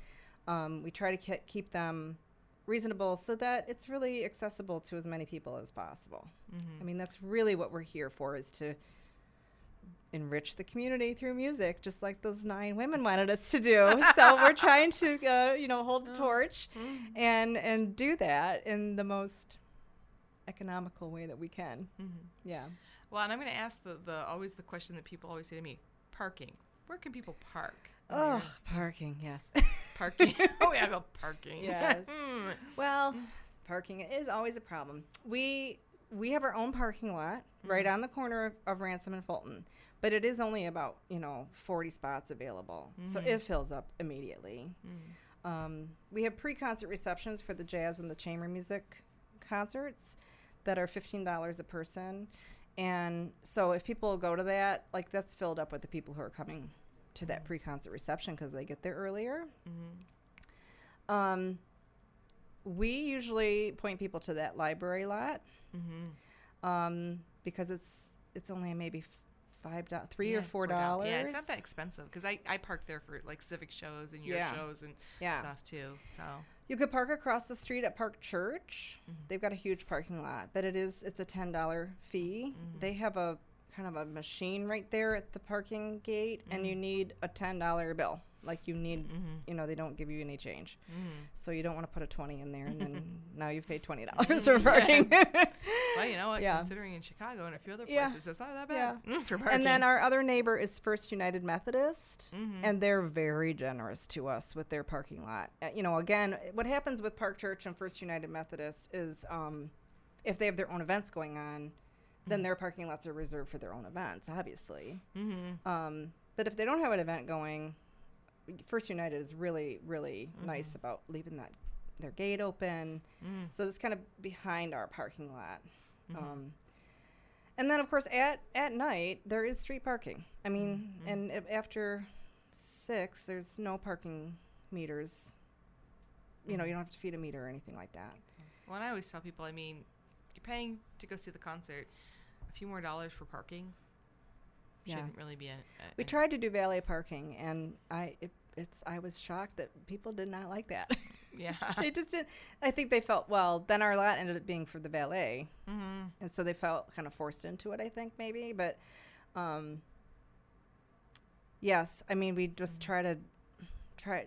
Um, we try to ke- keep them reasonable so that it's really accessible to as many people as possible. Mm-hmm. I mean, that's really what we're here for is to enrich the community through music, just like those nine women wanted us to do. so we're trying to, uh, you know, hold the oh. torch mm-hmm. and and do that in the most economical way that we can. Mm-hmm. Yeah. Well, and I'm going to ask the, the always the question that people always say to me: parking. Where can people park? Oh, parking, yes. Parking. oh yeah, go parking. Yes. Well, parking is always a problem. We we have our own parking lot right mm-hmm. on the corner of, of Ransom and Fulton, but it is only about you know 40 spots available, so mm-hmm. it fills up immediately. Mm. Um, we have pre-concert receptions for the jazz and the chamber music concerts that are $15 a person. And so if people go to that, like that's filled up with the people who are coming to that pre-concert reception because they get there earlier. Um, we usually point people to that library lot um, because it's it's only maybe five dollars, three Yeah, or four dollars. dollars. Yeah, it's not that expensive because I, I park there for like civic shows and your Yeah. shows and Yeah. stuff too. So You could park across the street at Park Church. Mm-hmm. They've got a huge parking lot, but it is it's a ten dollar fee. Mm-hmm. They have a kind of a machine right there at the parking gate, and Mm-hmm. you need a ten dollar bill. Like you need, you know, they don't give you any change, Mm-hmm. so you don't want to put a twenty in there, and then now you've paid twenty dollars for parking. well, you know what? Yeah. Considering in Chicago and a few other Yeah. places, it's not that bad mm, for parking. And then our other neighbor is First United Methodist, Mm-hmm. and they're very generous to us with their parking lot. Uh, you know, again, what happens with Park Church and First United Methodist is um, if they have their own events going on, then their parking lots are reserved for their own events, obviously. Mm-hmm. Um, but if they don't have an event going, First United is really, really Mm-hmm. nice about leaving that their gate open. Mm. So it's kind of behind our parking lot. Mm-hmm. Um, and then, of course, at at night there is street parking. I mean, Mm-hmm. and after six, there's no parking meters. You know, you don't have to feed a meter or anything like that. Well, and I always tell people, I mean, you're paying to go see the concert, few more dollars for parking Yeah. shouldn't really be a. a We tried to do valet parking, and I it, it's I was shocked that people did not like that. Yeah. they just didn't. I think they felt well. Then our lot ended up being for the valet, mm-hmm. and so they felt kind of forced into it. I think maybe, but um, yes, I mean we just try to try.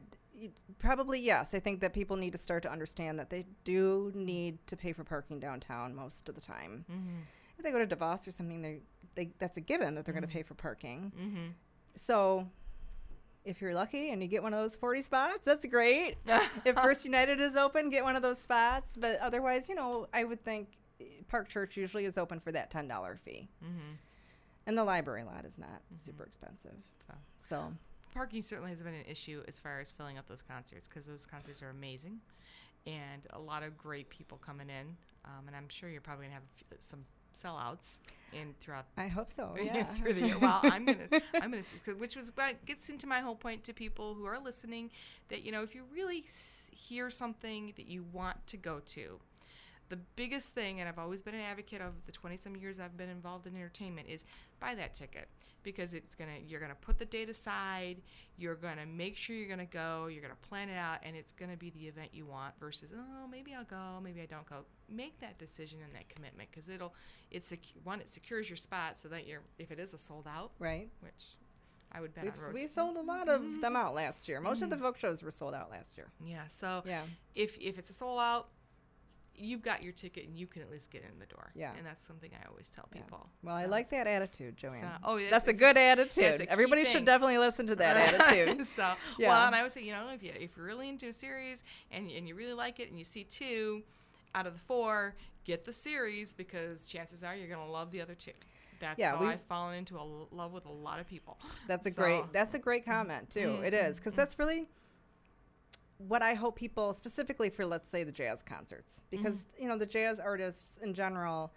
Probably yes. I think that people need to start to understand that they do need to pay for parking downtown most of the time. Mm-hmm. If they go to DeVos or something, they they that's a given that they're going to pay for parking. Mm-hmm. So if you're lucky and you get one of those 40 spots, that's great. if First United is open, get one of those spots. But otherwise, you know, I would think eh, Park Church usually is open for that $10 fee. Mm-hmm. And the library lot is not super expensive. So. So, Parking certainly has been an issue as far as filling up those concerts because those concerts are amazing, and a lot of great people coming in. Um, and I'm sure you're probably gonna have some sellouts in throughout I hope so. Yeah. through the year. Well, I'm gonna, I'm gonna, which was what gets into my whole point to people who are listening that you know if you really s- hear something that you want to go to, the biggest thing, and I've always been an advocate of the 20 some years I've been involved in entertainment, is buy that ticket because it's gonna, you're gonna put the date aside, you're gonna make sure you're gonna go, you're gonna plan it out, and it's gonna be the event you want versus oh maybe I'll go, maybe I don't go. Make that decision and that commitment because it'll, it's sec- one it secures your spot so that you're if it is a sold out, Right. which I would bet We've, Rose. we sold a lot of mm-hmm. them out last year. Most of the mm-hmm. folk shows were sold out last year. yeah, so Yeah. if if it's a sold out, you've got your ticket and you can at least get in the door. Yeah. and that's something I always tell Yeah. people. Well, I like that attitude, Joanne. so- oh, it's- that's a good attitude. a Everybody should definitely listen to that attitude. so Yeah. well, and I would say, you know, if you if you're really into a series and and you really like it and you see two out of the four, get the series because chances are you're gonna love the other two. That's Yeah, how I've fallen into a love with a lot of people. That's a So- great. That's a great mm-hmm. comment too. It is because mm-hmm. that's really what I hope people, specifically for let's say the jazz concerts, because mm-hmm. you know the jazz artists in general.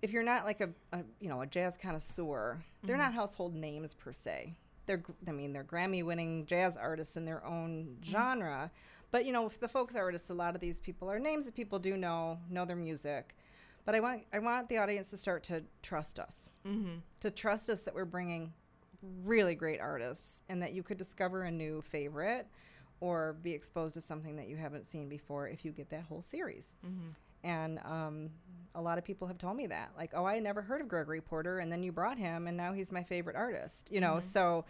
If you're not like a, a you know a jazz connoisseur, they're not mm-hmm. household names per se. They're I mean they're Grammy-winning jazz artists in their own mm-hmm. genre, but you know if the folks artists, a lot of these people are names that people do know, know their music. But I want I want the audience to start to trust us Mm-hmm. to trust us that we're bringing really great artists and that you could discover a new favorite or be exposed to something that you haven't seen before if you get that whole series. Mm-hmm. And um, a lot of people have told me that, like, oh, I never heard of Gregory Porter, and then you brought him, and now he's my favorite artist. You know, so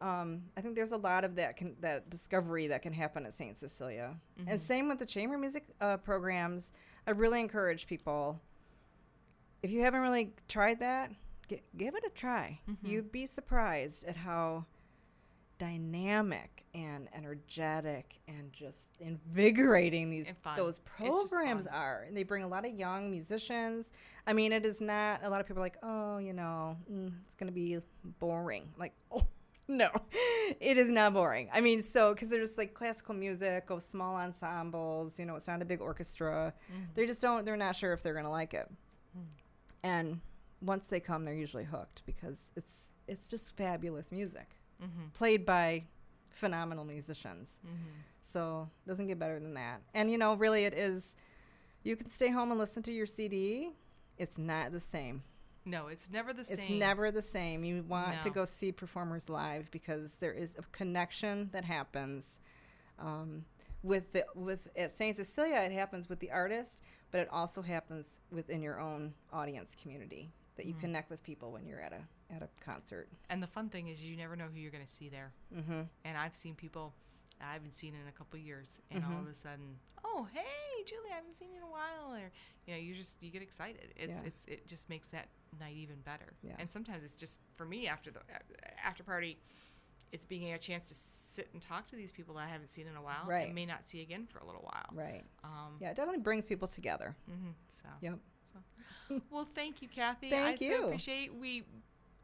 um, I think there's a lot of that can, that discovery that can happen at Saint Cecilia. And same with the chamber music uh, programs. I really encourage people if you haven't really tried that, gi- give it a try. You'd be surprised at how dynamic and energetic and just invigorating these those programs are. And they bring a lot of young musicians. I mean, it is not a lot of people are like, oh, you know, mm, it's going to be boring. Like, oh. No, it is not boring. I mean, so because there's like classical music of small ensembles, you know, it's not a big orchestra. Mm-hmm. They just don't, they're not sure if they're going to like it and once they come they're usually hooked because it's it's just fabulous music Mm-hmm. played by phenomenal musicians. Mm-hmm. so doesn't get better than that. And you know really it is you can stay home and listen to your cd it's not the same. No, it's never the same. it's never the same. You want to go see performers live because there is a connection that happens um, with the with at Saint Cecilia it happens with the artist, but it also happens within your own audience community that you connect with people when you're at a at a concert. And the fun thing is, you never know who you're going to see there. Mm-hmm. And I've seen people I haven't seen in a couple years, and all Mhm. of a sudden, oh hey, Julie, I haven't seen you in a while, or you know, you just you get excited. It's Yeah. it's it just makes that night even better. Yeah. And sometimes it's just for me after the after party, it's being a chance to sit and talk to these people that I haven't seen in a while, Right. and may not see again for a little while. Right. Um, Yeah, it definitely brings people together. hmm So. Yep. So, well, thank you, Kathy. Thank I you. so appreciate we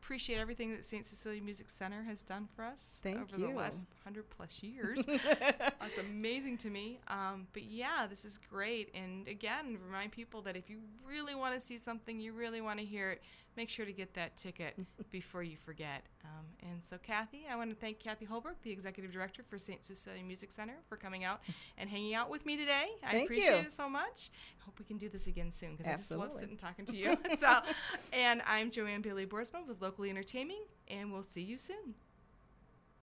appreciate everything that St. Cecilia Music Center has done for us Thank over you. the last hundred plus years. That's amazing to me. Um, but yeah, this is great. And again, remind people that if you really want to see something, you really want to hear it, make sure to get that ticket before you forget. Um, and so, Kathy, I want to thank Kathy Holbrook, the executive director for St. Cecilia Music Center, for coming out and hanging out with me today. I Thank appreciate you. it so much. I hope we can do this again soon because I just love sitting talking to you. so, and I'm Joanne Bailey Boorsma with Locally Entertaining, and we'll see you soon.